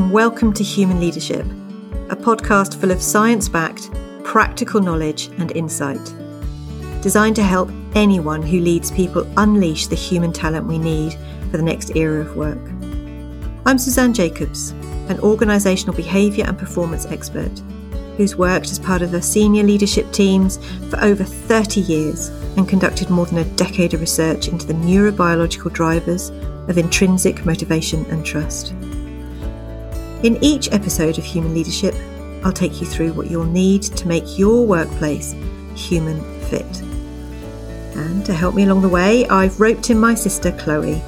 and welcome to Human Leadership, a podcast full of science backed, practical knowledge and insight, designed to help anyone who leads people unleash the human talent we need for the next era of work. I'm Suzanne Jacobs, an organisational behaviour and performance expert who's worked as part of the senior leadership teams for over 30 years and conducted more than a decade of research into the neurobiological drivers of intrinsic motivation and trust. In each episode of Human Leadership, I'll take you through what you'll need to make your workplace human fit. And to help me along the way, I've roped in my sister Chloe,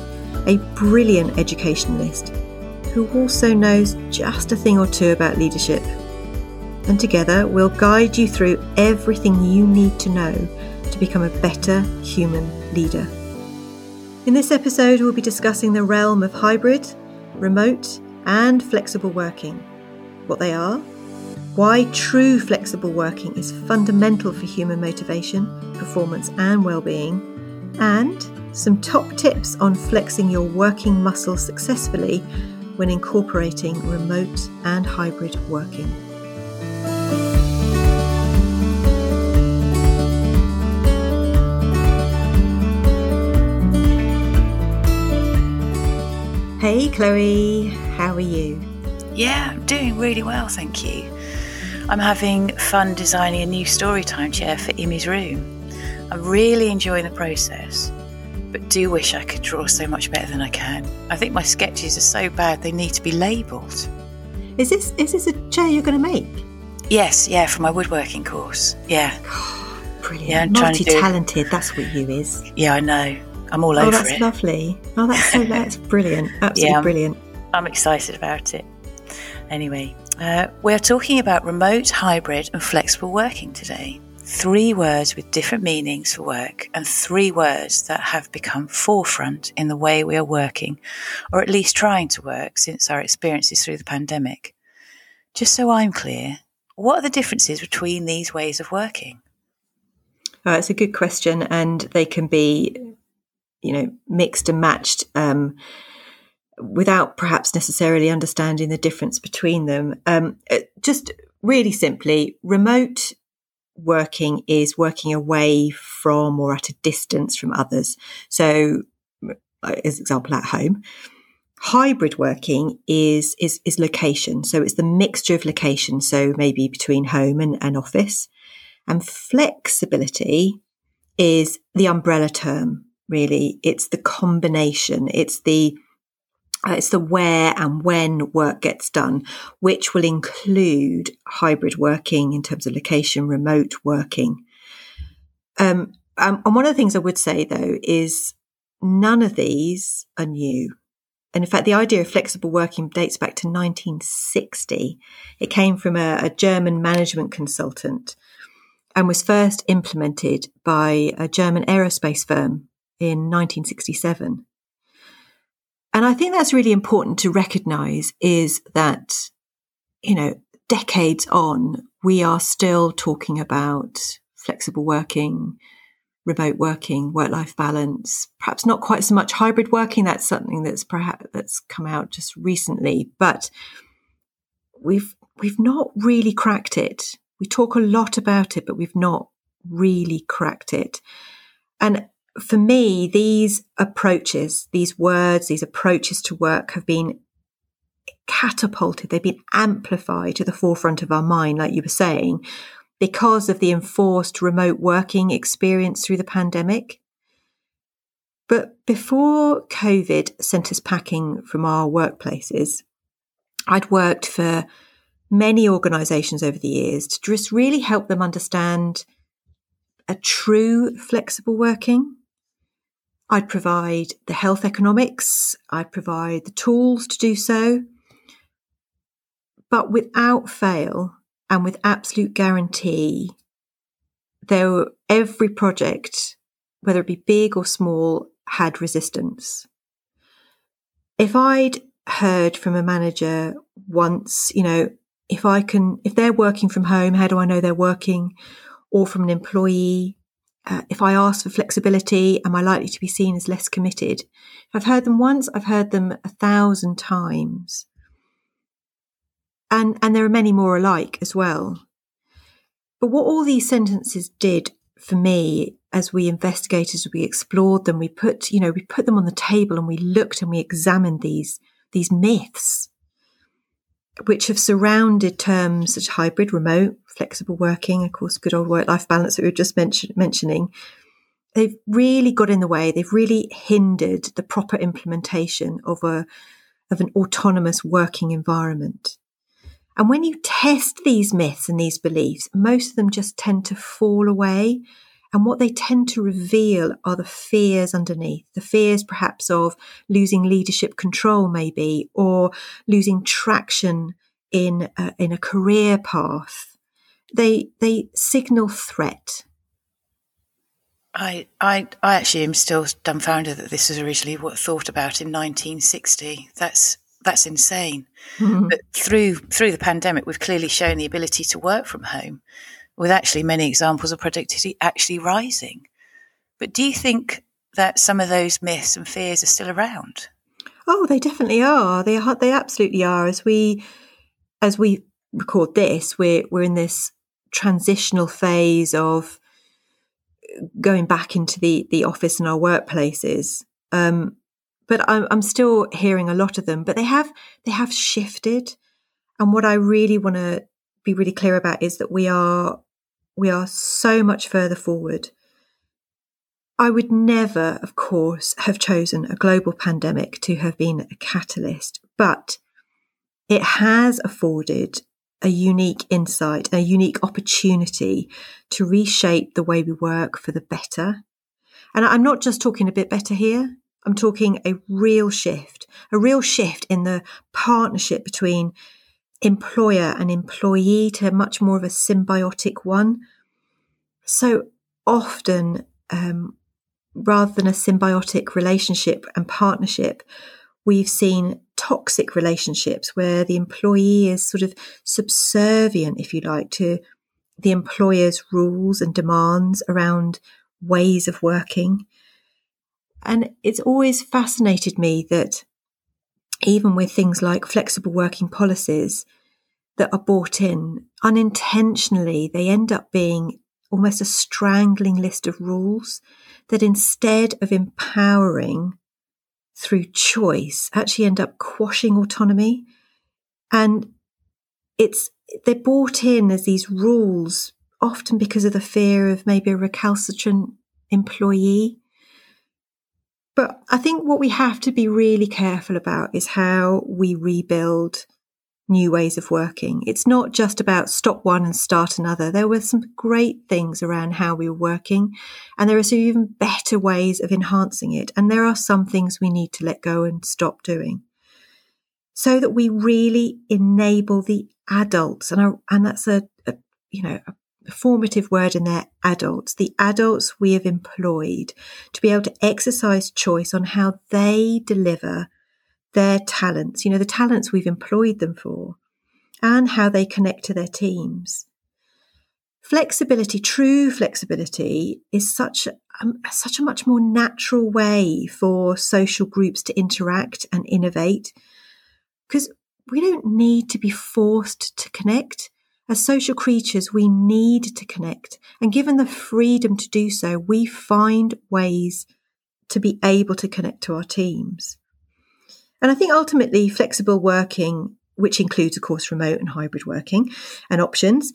a brilliant educationalist who also knows just a thing or two about leadership. And together we'll guide you through everything you need to know to become a better human leader. In this episode, we'll be discussing the realm of hybrid, remote, and flexible working, what they are, why true flexible working is fundamental for human motivation, performance, and well-being, and some top tips on flexing your working muscle successfully when incorporating remote and hybrid working. Hey Chloe, how are you? Yeah, I'm doing really well, thank you. I'm having fun designing a new storytime chair for Imi's room. I'm really enjoying the process, but do wish I could draw so much better than I can. I think my sketches are so bad they need to be labelled. Is this is this a chair you're going to make? Yes, yeah, for my woodworking course. Yeah. Brilliant. Yeah, I'm to do- Multi-talented, that's what you is. Yeah, I know. I'm all Oh, over that's lovely. Oh, that's so that's brilliant. Absolutely Yeah. brilliant. I'm excited about it. Anyway, uh, we're talking about remote, hybrid, and flexible working today. Three words with different meanings for work, and three words that have become forefront in the way we are working, or at least trying to work since our experiences through the pandemic. Just so I'm clear, what are the differences between these ways of working? Uh, it's a good question, and they can be, you know, mixed and matched um, without perhaps necessarily understanding the difference between them. Um, uh, just really simply, remote working is working away from or at a distance from others. So, as example, at home. Hybrid working is is is location, so it's the mixture of location. So maybe between home and, and office. And flexibility is the umbrella term, really. It's the combination. It's the uh, it's the where and when work gets done, which will include hybrid working in terms of location, remote working. Um, um, and one of the things I would say though is none of these are new. And in fact, the idea of flexible working dates back to 1960. It came from a, a German management consultant and was first implemented by a German aerospace firm in 1967. And I think that's really important to recognize is that, you know, decades on, we are still talking about flexible working, remote working, work life balance, perhaps not quite so much hybrid working. That's something that's perhaps that's come out just recently, but we've, we've not really cracked it. We talk a lot about it, but we've not really cracked it. And for me, these approaches, these words, these approaches to work have been catapulted. They've been amplified to the forefront of our mind, like you were saying, because of the enforced remote working experience through the pandemic. But before COVID sent us packing from our workplaces, I'd worked for many organizations over the years to just really help them understand a true flexible working. I'd provide the health economics, I'd provide the tools to do so. But without fail and with absolute guarantee, there every project, whether it be big or small, had resistance. If I'd heard from a manager once, you know, if I can, if they're working from home, how do I know they're working? Or from an employee, uh, if I ask for flexibility, am I likely to be seen as less committed? If I've heard them once, I've heard them a thousand times. and and there are many more alike as well. But what all these sentences did for me as we investigated, as we explored them, we put, you know, we put them on the table and we looked and we examined these, these myths which have surrounded terms such as hybrid, remote, flexible working, of course, good old work life balance that we were just mention, mentioning. They've really got in the way. They've really hindered the proper implementation of a of an autonomous working environment. And when you test these myths and these beliefs, most of them just tend to fall away. And what they tend to reveal are the fears underneath, the fears perhaps of losing leadership control, maybe, or losing traction in a, in a career path. They, they signal threat. I, I, I actually am still dumbfounded that this was originally what thought about in 1960. That's that's insane. Mm-hmm. But through through the pandemic, we've clearly shown the ability to work from home, with actually many examples of productivity actually rising. But do you think that some of those myths and fears are still around? Oh, they definitely are. They are. They absolutely are. As we as we record this, we're we're in this transitional phase of going back into the the office and our workplaces. Um, but I'm, I'm still hearing a lot of them. But they have they have shifted, and what I really want to be really clear about is that we are we are so much further forward. I would never, of course, have chosen a global pandemic to have been a catalyst, but it has afforded a unique insight, a unique opportunity to reshape the way we work for the better. And I'm not just talking a bit better here. I'm talking a real shift, a real shift in the partnership between employer and employee to much more of a symbiotic one. So often, um, rather than a symbiotic relationship and partnership, we've seen toxic relationships where the employee is sort of subservient, if you like, to the employer's rules and demands around ways of working. And it's always fascinated me that even with things like flexible working policies that are bought in unintentionally, they end up being almost a strangling list of rules that instead of empowering through choice actually end up quashing autonomy. And it's, they're bought in as these rules, often because of the fear of maybe a recalcitrant employee but I think what we have to be really careful about is how we rebuild new ways of working. It's not just about stop one and start another. There were some great things around how we were working, and there are some even better ways of enhancing it. And there are some things we need to let go and stop doing so that we really enable the adults. And, I, and that's a, a you know, a formative word in there, adults, the adults we have employed to be able to exercise choice on how they deliver their talents, you know, the talents we've employed them for, and how they connect to their teams. Flexibility, true flexibility, is such a, um, such a much more natural way for social groups to interact and innovate because we don't need to be forced to connect. As social creatures, we need to connect. And given the freedom to do so, we find ways to be able to connect to our teams. And I think ultimately, flexible working, which includes, of course, remote and hybrid working and options,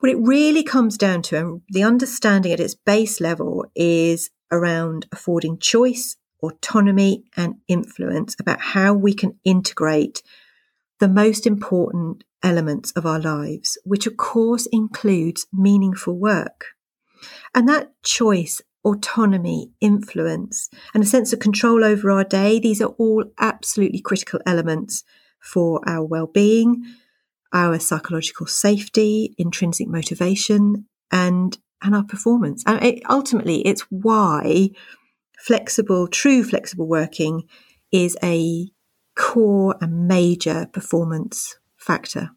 what it really comes down to, and the understanding at its base level, is around affording choice, autonomy, and influence about how we can integrate the most important elements of our lives, which of course includes meaningful work. And that choice, autonomy, influence, and a sense of control over our day, these are all absolutely critical elements for our well-being, our psychological safety, intrinsic motivation, and and our performance. And it, ultimately, it's why flexible, true flexible working is a core and major performance factor.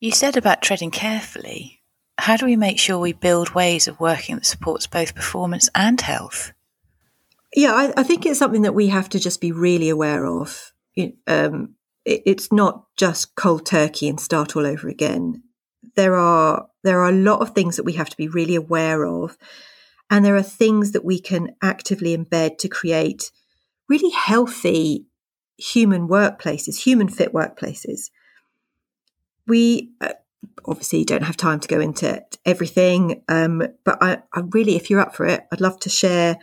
You said about treading carefully. How do we make sure we build ways of working that supports both performance and health? Yeah, I, I think it's something that we have to just be really aware of. Um, it's not just cold turkey and start all over again. There are there are a lot of things that we have to be really aware of, and there are things that we can actively embed to create really healthy human workplaces, human fit workplaces. We uh, obviously don't have time to go into everything, um, but I, I really, if you're up for it, I'd love to share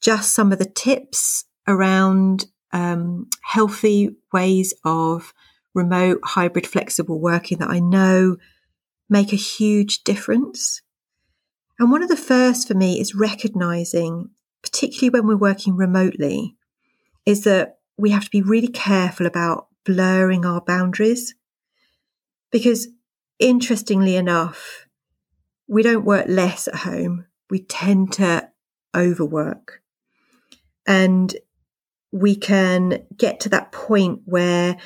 just some of the tips around um, healthy ways of remote, hybrid, flexible working that I know make a huge difference. And one of the first for me is recognizing, particularly when we're working remotely, is that we have to be really careful about blurring our boundaries. Because interestingly enough, we don't work less at home, we tend to overwork. And we can get to that point where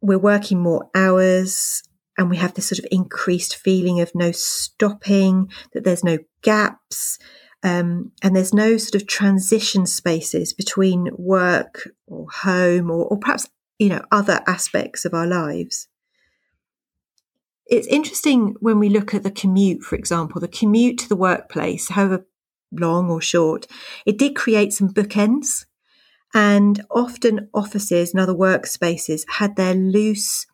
we're working more hours and we have this sort of increased feeling of no stopping, that there's no gaps, um, and there's no sort of transition spaces between work or home or, or perhaps you know other aspects of our lives. It's interesting when we look at the commute, for example, the commute to the workplace, however long or short, it did create some bookends and often offices and other workspaces had their loose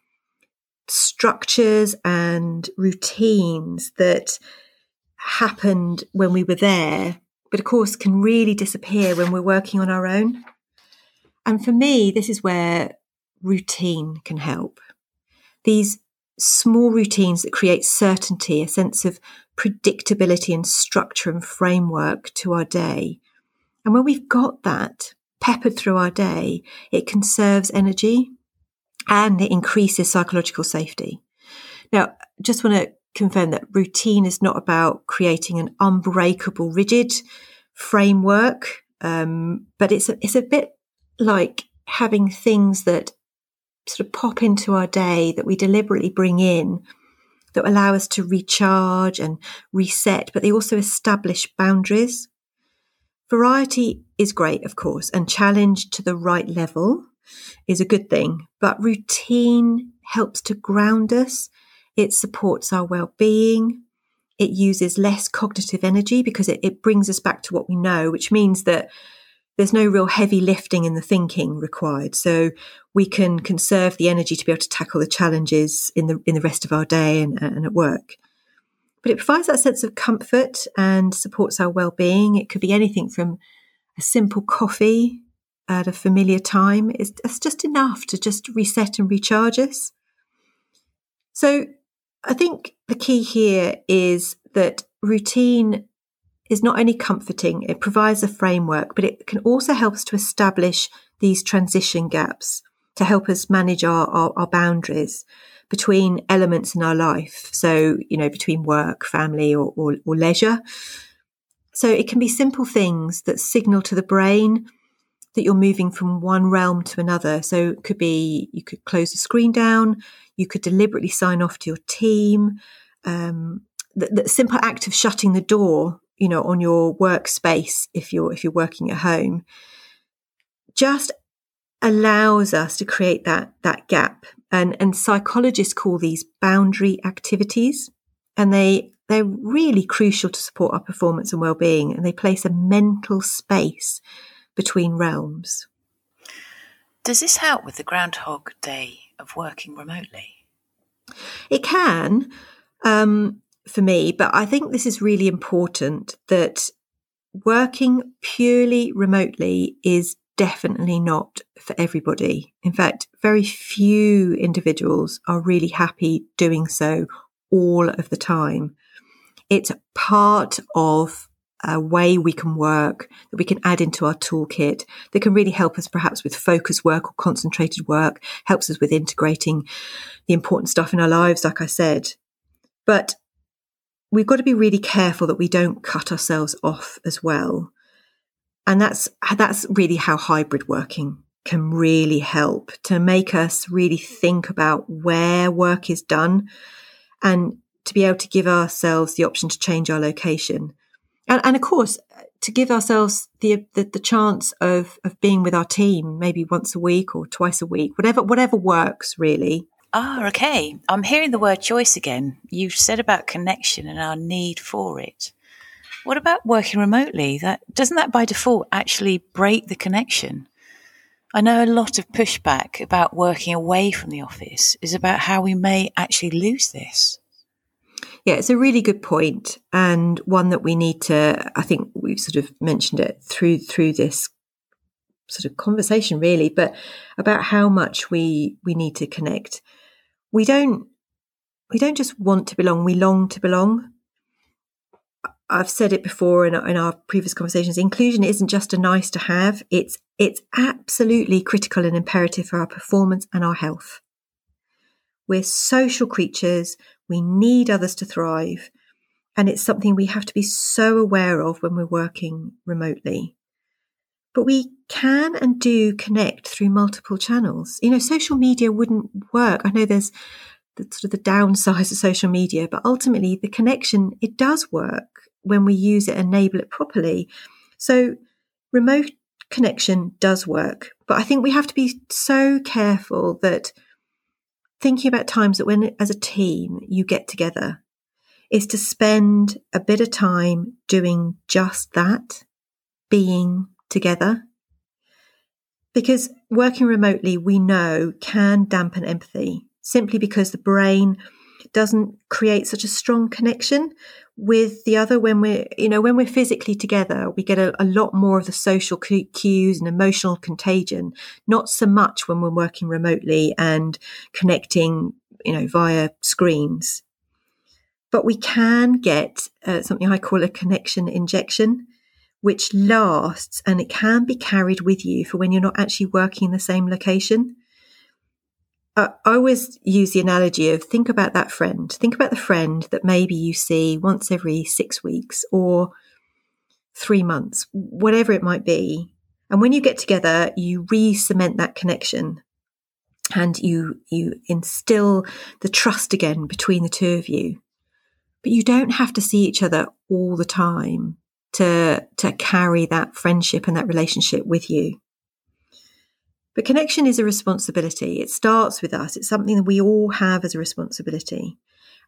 structures and routines that happened when we were there, but of course can really disappear when we're working on our own. And for me, this is where routine can help. These small routines that create certainty, a sense of predictability and structure and framework to our day. And when we've got that, peppered through our day, it conserves energy and it increases psychological safety. Now, just want to confirm that routine is not about creating an unbreakable, rigid framework, um, but it's a, it's a bit like having things that sort of pop into our day that we deliberately bring in that allow us to recharge and reset, but they also establish boundaries. Variety is great, of course, and challenge to the right level is a good thing, but routine helps to ground us. It supports our well being. It uses less cognitive energy because it, it brings us back to what we know, which means that there's no real heavy lifting in the thinking required. So we can conserve the energy to be able to tackle the challenges in the in the rest of our day and, and at work. But it provides that sense of comfort and supports our well-being. It could be anything from a simple coffee at a familiar time. It's, it's just enough to just reset and recharge us. So I think the key here is that routine is not only comforting, it provides a framework, but it can also help us to establish these transition gaps to help us manage our, our, our boundaries between elements in our life. So, you know, between work, family, or, or, or leisure. So it can be simple things that signal to the brain that you're moving from one realm to another. So it could be you could close the screen down, you could deliberately sign off to your team. Um, the, the, simple act of shutting the door, you know, on your workspace if you're if you're working at home, just allows us to create that that gap. And and psychologists call these boundary activities, and they they're really crucial to support our performance and well-being, and they place a mental space between realms. Does this help with the Groundhog Day of working remotely? It can um, for me, but I think this is really important that working purely remotely is definitely not for everybody. In fact, very few individuals are really happy doing so all of the time. It's part of a way we can work that we can add into our toolkit that can really help us perhaps with focus work or concentrated work, helps us with integrating the important stuff in our lives, like I said. But we've got to be really careful that we don't cut ourselves off as well. And that's, that's really how hybrid working can really help to make us really think about where work is done and to be able to give ourselves the option to change our location. And, and of course, to give ourselves the, the, the chance of of being with our team maybe once a week or twice a week, whatever whatever works really. Ah, okay. I'm hearing the word choice again. You've said about connection and our need for it. What about working remotely? That doesn't that by default actually break the connection? I know a lot of pushback about working away from the office is about how we may actually lose this. Yeah, it's a really good point and one that we need to I think we've sort of mentioned it through through this sort of conversation really, but about how much we we need to connect. We don't we don't just want to belong, we long to belong. I've said it before in, in our previous conversations. Inclusion isn't just a nice to have; it's it's absolutely critical and imperative for our performance and our health. We're social creatures. We need others to thrive, and it's something we have to be so aware of when we're working remotely. But we can and do connect through multiple channels. You know, social media wouldn't work. I know there's the sort of the downsides of social media, but ultimately the connection it does work when we use it, enable it properly. So remote connection does work, but I think we have to be so careful that thinking about times that when as a team you get together is to spend a bit of time doing just that, being together. Because working remotely, we know can dampen empathy simply because the brain doesn't create such a strong connection with the other when we're you know when we're physically together we get a, a, lot more of the social cues and emotional contagion not so much when we're working remotely and connecting you know via screens. But we can get uh, something i call a connection injection which lasts and it can be carried with you for when you're not actually working in the same location I always use the analogy of think about that friend. Think about the friend that maybe you see once every six weeks or three months, whatever it might be. And when you get together, you re cement that connection and you, you instill the trust again between the two of you. But you don't have to see each other all the time to, to carry that friendship and that relationship with you. But connection is a responsibility. It starts with us. It's something that we all have as a responsibility.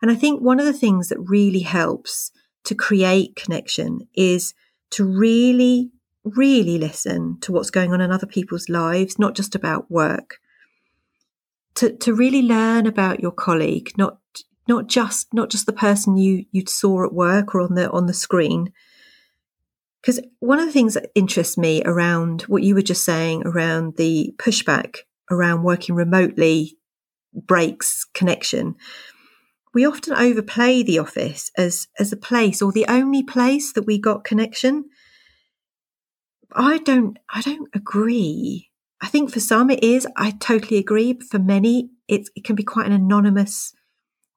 And I think one of the things that really helps to create connection is to really, really listen to what's going on in other people's lives, not just about work. To, to really learn about your colleague, not not just not just the person you you saw at work or on the on the screen, because one of the things that interests me around what you were just saying around the pushback around working remotely breaks connection, we often overplay the office as, as a place or the only place that we got connection. I don't, I don't agree. I think for some it is. I totally agree. But for many, it, it can be quite an anonymous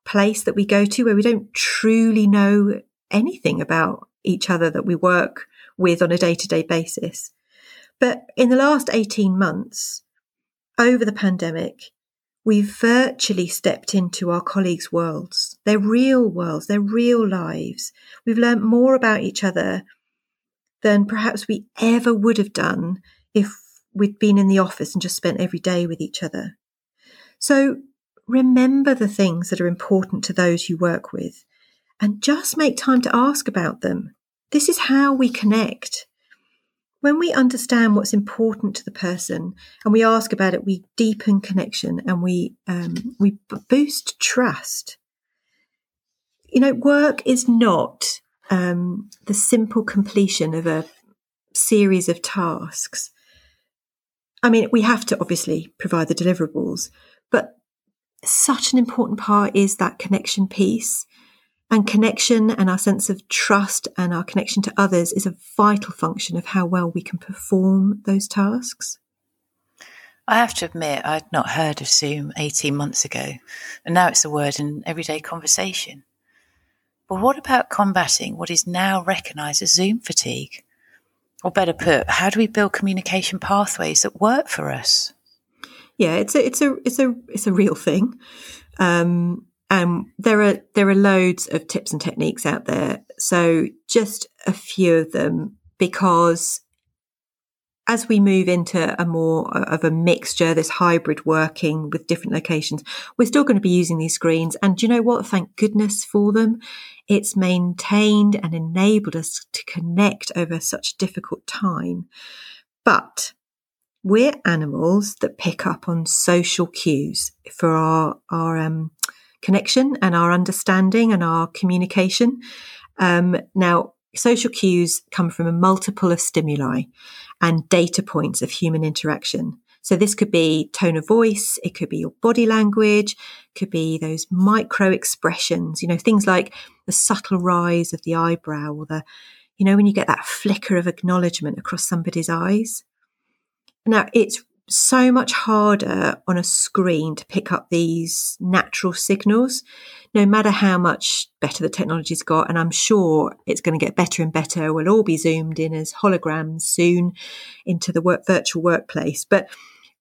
place that we go to where we don't truly know anything about each other that we work with on a day to day basis. But in the last 18 months, over the pandemic, we've virtually stepped into our colleagues' worlds, their real worlds, their real lives. We've learned more about each other than perhaps we ever would have done if we'd been in the office and just spent every day with each other. So remember the things that are important to those you work with and just make time to ask about them. This is how we connect. When we understand what's important to the person and we ask about it, we deepen connection and we um, we boost trust. You know, work is not um, the simple completion of a series of tasks. I mean, we have to obviously provide the deliverables, but such an important part is that connection piece. And connection and our sense of trust and our connection to others is a vital function of how well we can perform those tasks. I have to admit, I'd not heard of Zoom 18 months ago, and now it's a word in everyday conversation. But what about combating what is now recognised as Zoom fatigue? Or better put, how do we build communication pathways that work for us? Yeah, it's a it's a it's a it's a real thing. Um, um, there are there are loads of tips and techniques out there. So just a few of them because as we move into a more of a mixture, this hybrid working with different locations, we're still going to be using these screens. And do you know what? Thank goodness for them. It's maintained and enabled us to connect over such a difficult time. But we're animals that pick up on social cues for our, our, um, connection and our understanding and our communication. Um, now, social cues come from a multiple of stimuli and data points of human interaction. So this could be tone of voice, it could be your body language, could be those micro expressions, you know, things like the subtle rise of the eyebrow or the, you know, when you get that flicker of acknowledgement across somebody's eyes. Now it's so much harder on a screen to pick up these natural signals, no matter how much better the technology's got. And I'm sure it's going to get better and better. We'll all be zoomed in as holograms soon into the work, virtual workplace. But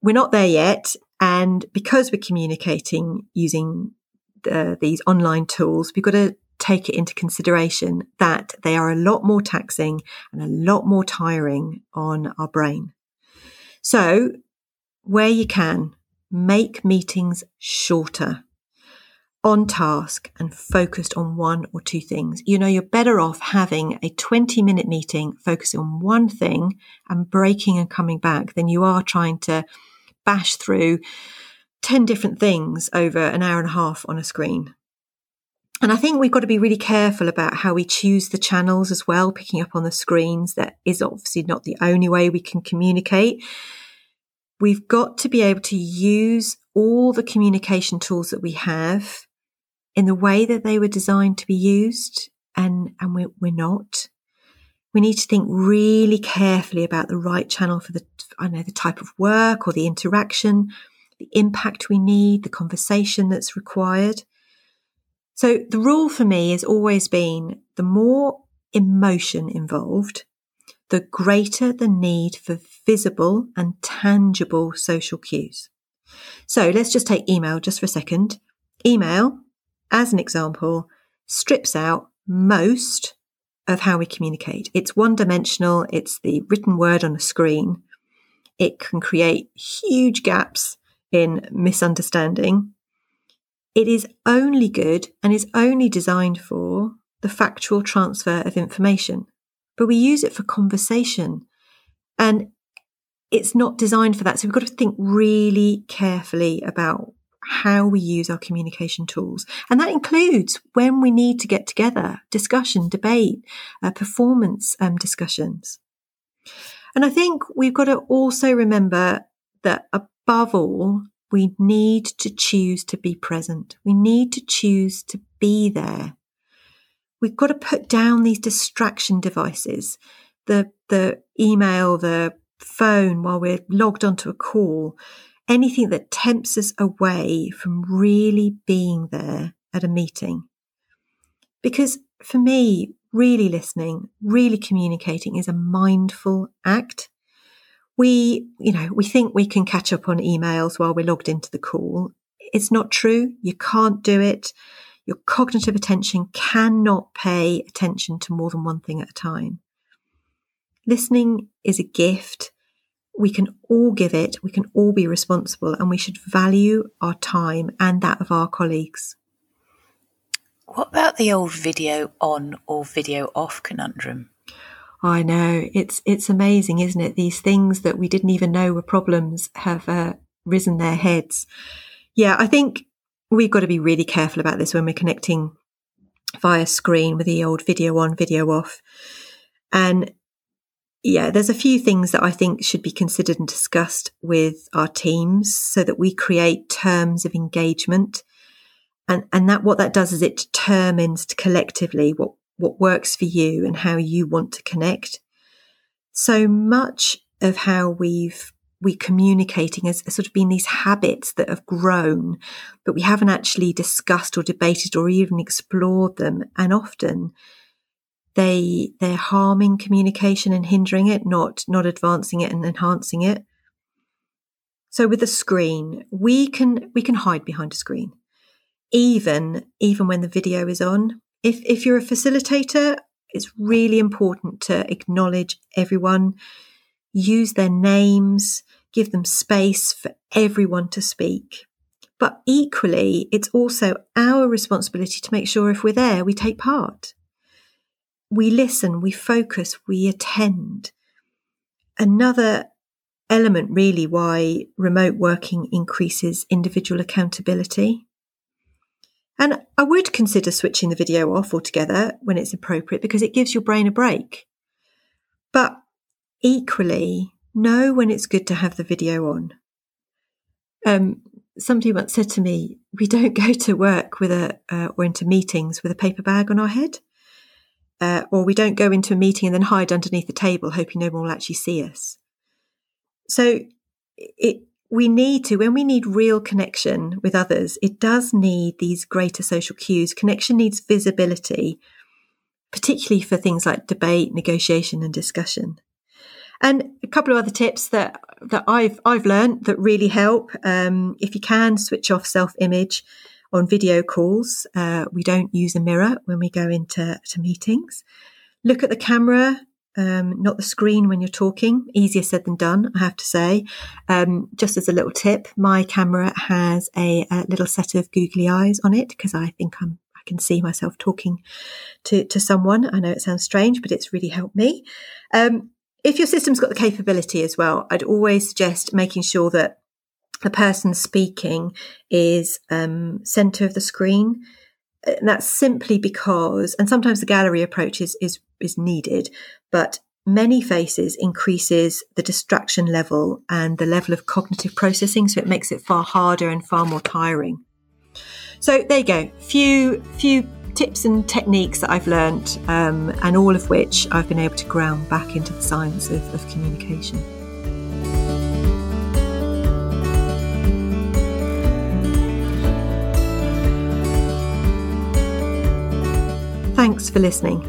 we're not there yet. And because we're communicating using these online tools, we've got to take it into consideration that they are a lot more taxing and a lot more tiring on our brain. So where you can, make meetings shorter, on task, and focused on one or two things. You know, you're better off having a 20 minute meeting focusing on one thing and breaking and coming back than you are trying to bash through 10 different things over an hour and a half on a screen. And I think we've got to be really careful about how we choose the channels as well, picking up on the screens. That is obviously not the only way we can communicate. We've got to be able to use all the communication tools that we have in the way that they were designed to be used, and, and we're, we're not. We need to think really carefully about the right channel for the, I know, the type of work or the interaction, the impact we need, the conversation that's required. So the rule for me has always been the more emotion involved, the greater the need for visible and tangible social cues. So let's just take email just for a second. Email, as an example, strips out most of how we communicate. It's one dimensional. It's the written word on a screen. It can create huge gaps in misunderstanding. It is only good and is only designed for the factual transfer of information but we use it for conversation. And it's not designed for that. So we've got to think really carefully about how we use our communication tools. And that includes when we need to get together, discussion, debate, uh, performance um, discussions. And I think we've got to also remember that above all, we need to choose to be present. We need to choose to be there we've got to put down these distraction devices, the, the email, the phone while we're logged onto a call, anything that tempts us away from really being there at a meeting. Because for me, really listening, really communicating is a mindful act. We, you know, we think we can catch up on emails while we're logged into the call. It's not true. You can't do it. Your cognitive attention cannot pay attention to more than one thing at a time. Listening is a gift. We can all give it. We can all be responsible and we should value our time and that of our colleagues. What about the old video on or video off conundrum? I know it's it's amazing, isn't it? These things that we didn't even know were problems have uh, risen their heads. Yeah, I think we've got to be really careful about this when we're connecting via screen with the old video on, video off. And yeah, there's a few things that I think should be considered and discussed with our teams so that we create terms of engagement. And, and that what that does is it determines collectively what, what works for you and how you want to connect. So much of how we've we communicating has sort of been these habits that have grown, but we haven't actually discussed or debated or even explored them. And often they, they're harming communication and hindering it, not, not advancing it and enhancing it. So with a screen, we can, we can hide behind a screen, even, even when the video is on. If, if you're a facilitator, it's really important to acknowledge everyone, use their names, give them space for everyone to speak. But equally, it's also our responsibility to make sure if we're there, we take part. We listen, we focus, we attend. Another element, really, why remote working increases individual accountability. And I would consider switching the video off altogether when it's appropriate because it gives your brain a break. But equally, know when it's good to have the video on. Um, somebody once said to me, "We don't go to work with a uh, or into meetings with a paper bag on our head, uh, or we don't go into a meeting and then hide underneath the table, hoping no one will actually see us." So, it we need to when we need real connection with others. It does need these greater social cues. Connection needs visibility, particularly for things like debate, negotiation, and discussion. And a couple of other tips that that I've I've learned that really help. Um, if you can switch off self image on video calls, uh, we don't use a mirror when we go into to meetings. Look at the camera, um, not the screen when you're talking. Easier said than done, I have to say. Um, just as a little tip, my camera has a, a little set of googly eyes on it because I think I'm I can see myself talking to to someone. I know it sounds strange, but it's really helped me. Um, if your system's got the capability as well, I'd always suggest making sure that the person speaking is um, center of the screen. And that's simply because, and sometimes the gallery approach is, is, is needed, but many faces increases the distraction level and the level of cognitive processing. So it makes it far harder and far more tiring. So there you go. Few, few tips and techniques that I've learned, um, and all of which I've been able to ground back into the science of, of communication. Thanks for listening.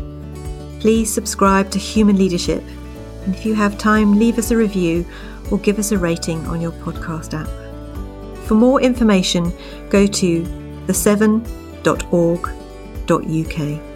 Please subscribe to Human Leadership, and if you have time, leave us a review or give us a rating on your podcast app. For more information, go to the7.org www.uk.